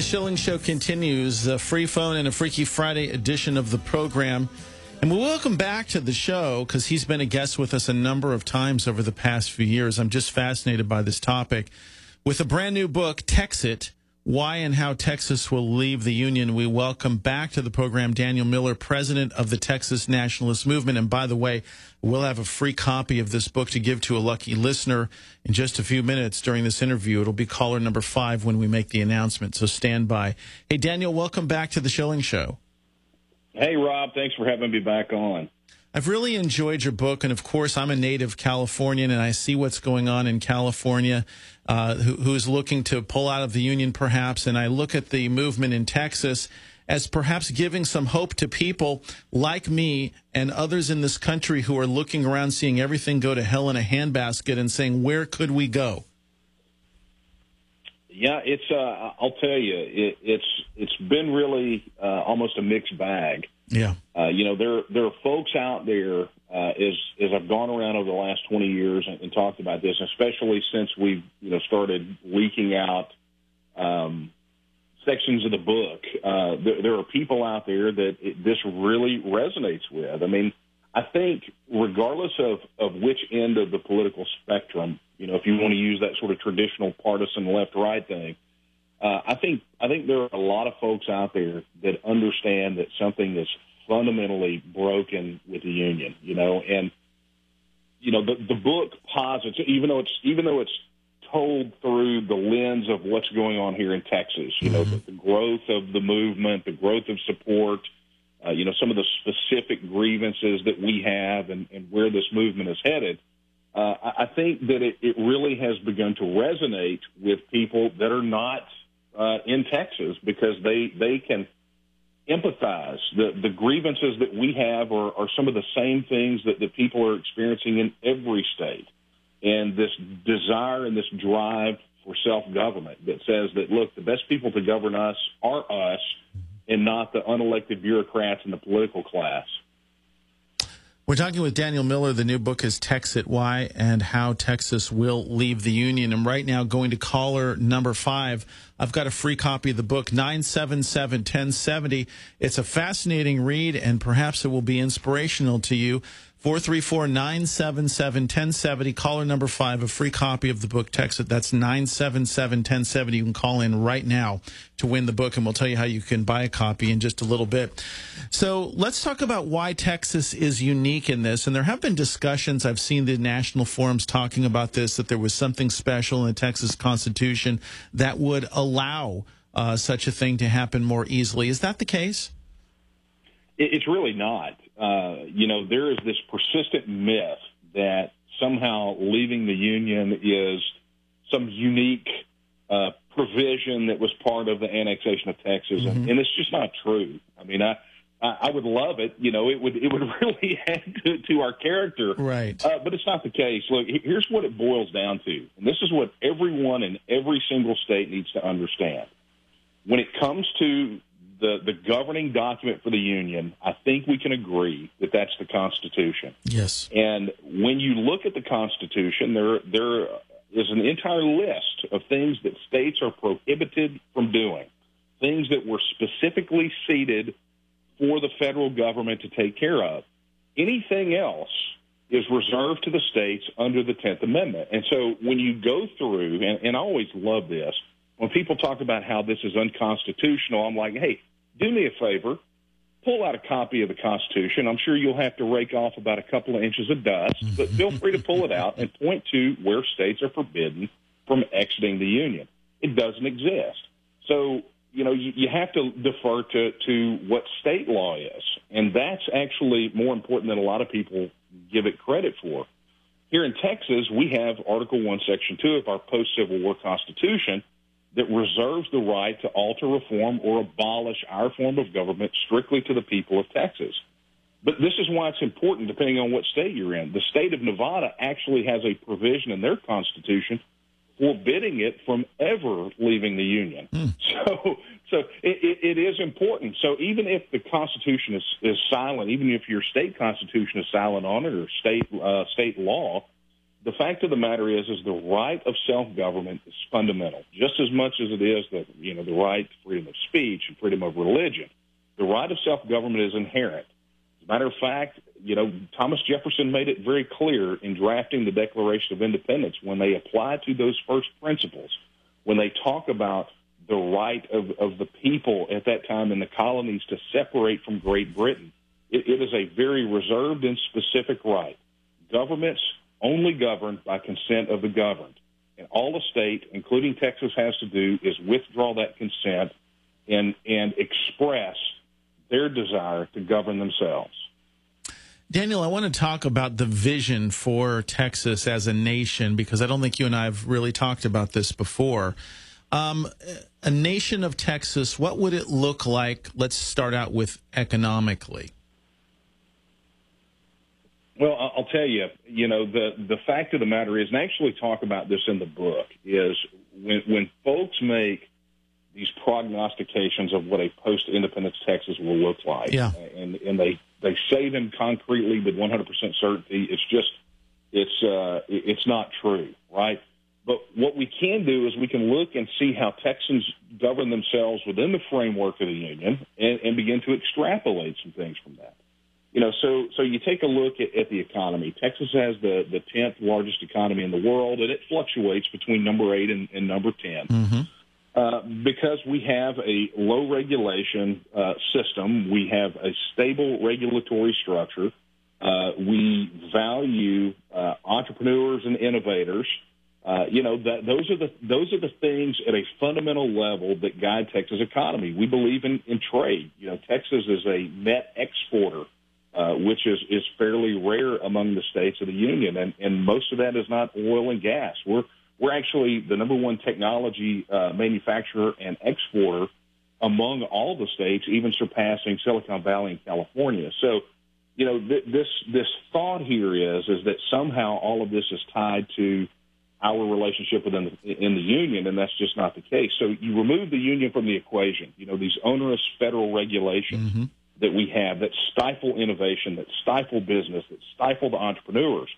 The Schilling Show continues, a free phone and a Freaky Friday edition of the program. And we welcome back to the show because he's been a guest with us a number of times over the past few years. I'm just fascinated by this topic. With a brand new book, Texit why and How Texas Will Leave the Union. We welcome back to the program Daniel Miller, president of the Texas Nationalist Movement. And by the way, we'll have a free copy of this book to give to a lucky listener in just a few minutes during this interview. It'll be caller number five when we make the announcement, so stand by. Hey, Daniel, welcome back to the Schilling Show. Hey, Rob, thanks for having me back on. I've really enjoyed your book, and of course, I'm a native Californian, and I see what's going on in California, uh, who, who's looking to pull out of the union, perhaps. And I look at the movement in Texas as perhaps giving some hope to people like me and others in this country who are looking around, seeing everything go to hell in a handbasket, and saying, "Where could we go?" Yeah, it's. Uh, I'll tell you, it, it's it's been really uh, almost a mixed bag. Yeah. Uh, you know, there there are folks out there uh, as as I've gone around over the last twenty years and, and talked about this, especially since we've you know started leaking out um, sections of the book. Uh, there, there are people out there that it, this really resonates with. I mean, I think regardless of of which end of the political spectrum, you know, if you want to use that sort of traditional partisan left right thing uh, I think I think there are a lot of folks out there that understand that something is fundamentally broken with the union. You know, and you know the the book posits even though it's even though it's told through the lens of what's going on here in Texas. You know, mm-hmm. the, the growth of the movement, the growth of support. Uh, you know, some of the specific grievances that we have and, and where this movement is headed. Uh, I, I think that it, it really has begun to resonate with people that are not uh, in Texas because they they can empathize. The the grievances that we have are, are some of the same things that, that people are experiencing in every state. And this desire and this drive for self government that says that look, the best people to govern us are us and not the unelected bureaucrats and the political class. We're talking with Daniel Miller. The new book is Texit Why and How Texas Will Leave the Union. And right now, going to caller number five, I've got a free copy of the book, 977 1070. It's a fascinating read, and perhaps it will be inspirational to you. 434 977 1070. Caller number five, a free copy of the book. Texit. That's 977 1070. You can call in right now to win the book, and we'll tell you how you can buy a copy in just a little bit. So let's talk about why Texas is unique in this. And there have been discussions. I've seen the national forums talking about this, that there was something special in the Texas Constitution that would allow uh, such a thing to happen more easily. Is that the case? It's really not. Uh, you know, there is this persistent myth that somehow leaving the union is some unique uh, provision that was part of the annexation of Texas, mm-hmm. and, and it's just not true. I mean, I. I would love it. You know, it would it would really add to, to our character. Right. Uh, but it's not the case. Look, here's what it boils down to, and this is what everyone in every single state needs to understand. When it comes to the, the governing document for the union, I think we can agree that that's the Constitution. Yes. And when you look at the Constitution, there there is an entire list of things that states are prohibited from doing, things that were specifically ceded for the federal government to take care of. Anything else is reserved to the states under the 10th Amendment. And so when you go through, and, and I always love this, when people talk about how this is unconstitutional, I'm like, hey, do me a favor, pull out a copy of the Constitution. I'm sure you'll have to rake off about a couple of inches of dust, but feel free to pull it out and point to where states are forbidden from exiting the Union. It doesn't exist. So, you know, you, you have to defer to, to what state law is. And that's actually more important than a lot of people give it credit for. Here in Texas, we have Article 1, Section 2 of our post Civil War Constitution that reserves the right to alter, reform, or abolish our form of government strictly to the people of Texas. But this is why it's important, depending on what state you're in. The state of Nevada actually has a provision in their constitution forbidding it from ever leaving the union. Mm. So, so it, it is important. So even if the Constitution is, is silent, even if your state constitution is silent on it or state uh, state law, the fact of the matter is, is the right of self-government is fundamental, just as much as it is the, you know, the right to freedom of speech and freedom of religion. The right of self-government is inherent. As a matter of fact, you know, Thomas Jefferson made it very clear in drafting the Declaration of Independence when they apply to those first principles, when they talk about the right of, of the people at that time in the colonies to separate from Great Britain. It, it is a very reserved and specific right. Governments only governed by consent of the governed. And all the state, including Texas, has to do is withdraw that consent and, and express their desire to govern themselves. Daniel, I want to talk about the vision for Texas as a nation because I don't think you and I have really talked about this before. Um, a nation of Texas, what would it look like? Let's start out with economically. Well, I'll tell you, you know, the, the fact of the matter is, and I actually talk about this in the book, is when, when folks make these prognostications of what a post-independence Texas will look like, yeah. and, and they, they say them concretely with 100% certainty, it's just, it's, uh, it's not true, right? But what we can do is we can look and see how Texans govern themselves within the framework of the union and, and begin to extrapolate some things from that. You know, so so you take a look at, at the economy. Texas has the the tenth largest economy in the world, and it fluctuates between number eight and, and number 10 mm-hmm. uh, because we have a low regulation uh, system, we have a stable regulatory structure. Uh, we value uh, entrepreneurs and innovators. Uh, you know that those are the those are the things at a fundamental level that guide Texas economy. We believe in, in trade. You know, Texas is a net exporter uh, which is, is fairly rare among the states of the union, and, and most of that is not oil and gas. We're we're actually the number one technology uh, manufacturer and exporter among all the states, even surpassing Silicon Valley and California. So, you know, th- this this thought here is is that somehow all of this is tied to our relationship within the, in the union, and that's just not the case. So you remove the union from the equation. You know, these onerous federal regulations. Mm-hmm that we have that stifle innovation, that stifle business, that stifle the entrepreneurs.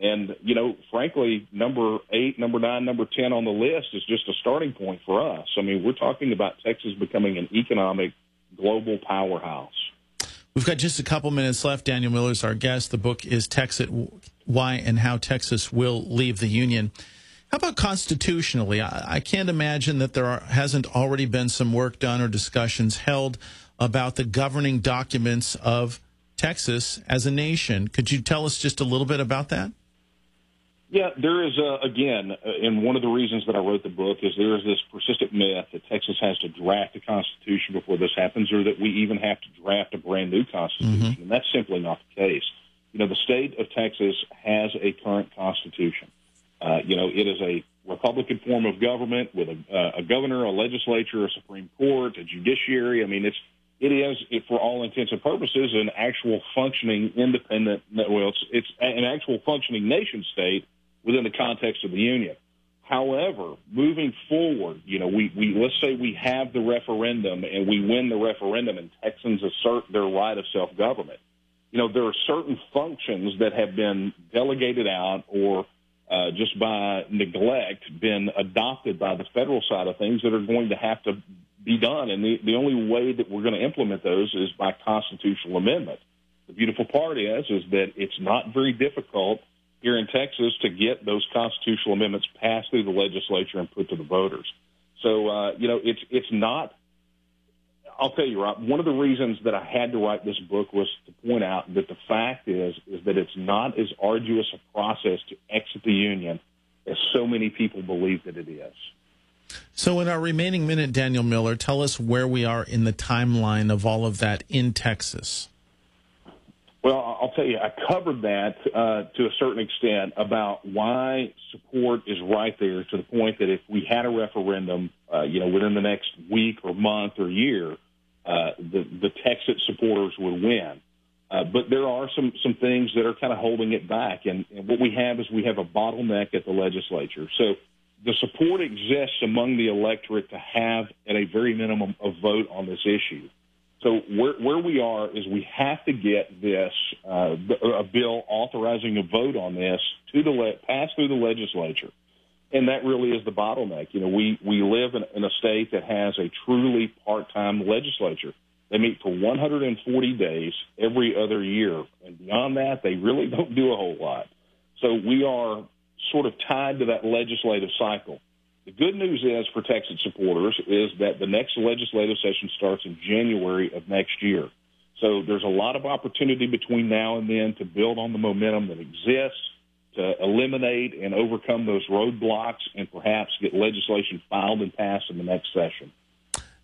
And, you know, frankly, number eight, number nine, number 10 on the list is just a starting point for us. I mean, we're talking about Texit becoming an economic global powerhouse. We've got just a couple minutes left. Daniel Miller is our guest. The book is Texas Why and How Texas Will Leave the Union. How about constitutionally? I, I can't imagine that there are, hasn't already been some work done or discussions held about the governing documents of Texas as a nation. Could you tell us just a little bit about that? Yeah, there is, uh, again, uh, and one of the reasons that I wrote the book is there is this persistent myth that Texas has to draft a constitution before this happens, or that we even have to draft a brand new constitution. Mm-hmm. And that's simply not the case. You know, the state of Texas has a current constitution. Uh, you know, it is a Republican form of government with a, uh, a governor, a legislature, a Supreme Court, a judiciary. I mean, it's it is, for all intents and purposes, an actual functioning independent, well, it's, it's an actual functioning nation state within the context of the Union. However, moving forward, you know, we, we let's say we have the referendum and we win the referendum and Texans assert their right of self-government. You know, there are certain functions that have been delegated out or uh, just by neglect been adopted by the federal side of things that are going to have to be done. And the, the only way that we're going to implement those is by constitutional amendment. The beautiful part is, is that it's not very difficult here in Texas to get those constitutional amendments passed through the legislature and put to the voters. So, uh, you know, it's, it's not, I'll tell you, Rob, one of the reasons that I had to write this book was to point out that the fact is, is that it's not as arduous a process to exit the union as so many people believe that it is. So, in our remaining minute, Daniel Miller, tell us where we are in the timeline of all of that in Texas. Well, I'll tell you, I covered that uh, to a certain extent about why support is right there to the point that if we had a referendum, uh, you know, within the next week or month or year, uh, the, the Texas supporters would win. Uh, but there are some, some things that are kind of holding it back. And, and what we have is we have a bottleneck at the legislature. So the support exists among the electorate to have, at a very minimum, a vote on this issue. So where, where we are is we have to get this uh, a bill authorizing a vote on this to the le- pass through the legislature, and that really is the bottleneck. You know, we we live in, in a state that has a truly part-time legislature. They meet for 140 days every other year, and beyond that, they really don't do a whole lot. So we are sort of tied to that legislative cycle. The good news is for Texas supporters is that the next legislative session starts in January of next year. So there's a lot of opportunity between now and then to build on the momentum that exists, to eliminate and overcome those roadblocks, and perhaps get legislation filed and passed in the next session.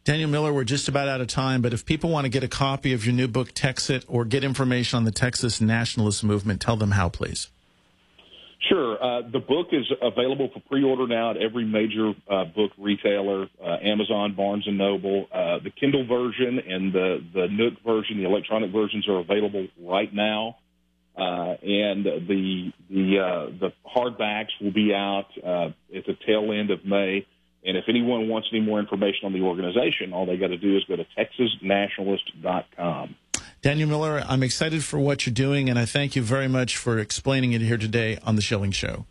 Daniel Miller, we're just about out of time, but if people want to get a copy of your new book, Texit, or get information on the Texas nationalist movement, tell them how, please. Sure. Uh, the book is available for pre-order now at every major uh, book retailer, uh, Amazon, Barnes and Noble. Uh, the Kindle version and the the Nook version, the electronic versions, are available right now, uh, and the the uh, the hardbacks will be out at the tail end of May. And if anyone wants any more information on the organization, all they got to do is go to texasnationalist.com. Daniel Miller, I'm excited for what you're doing, and I thank you very much for explaining it here today on The Schilling Show.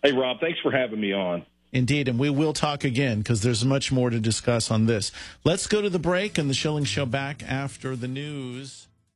Hey, Rob, thanks for having me on. Indeed, and we will talk again because there's much more to discuss on this. Let's go to the break and The Schilling Show back after the news.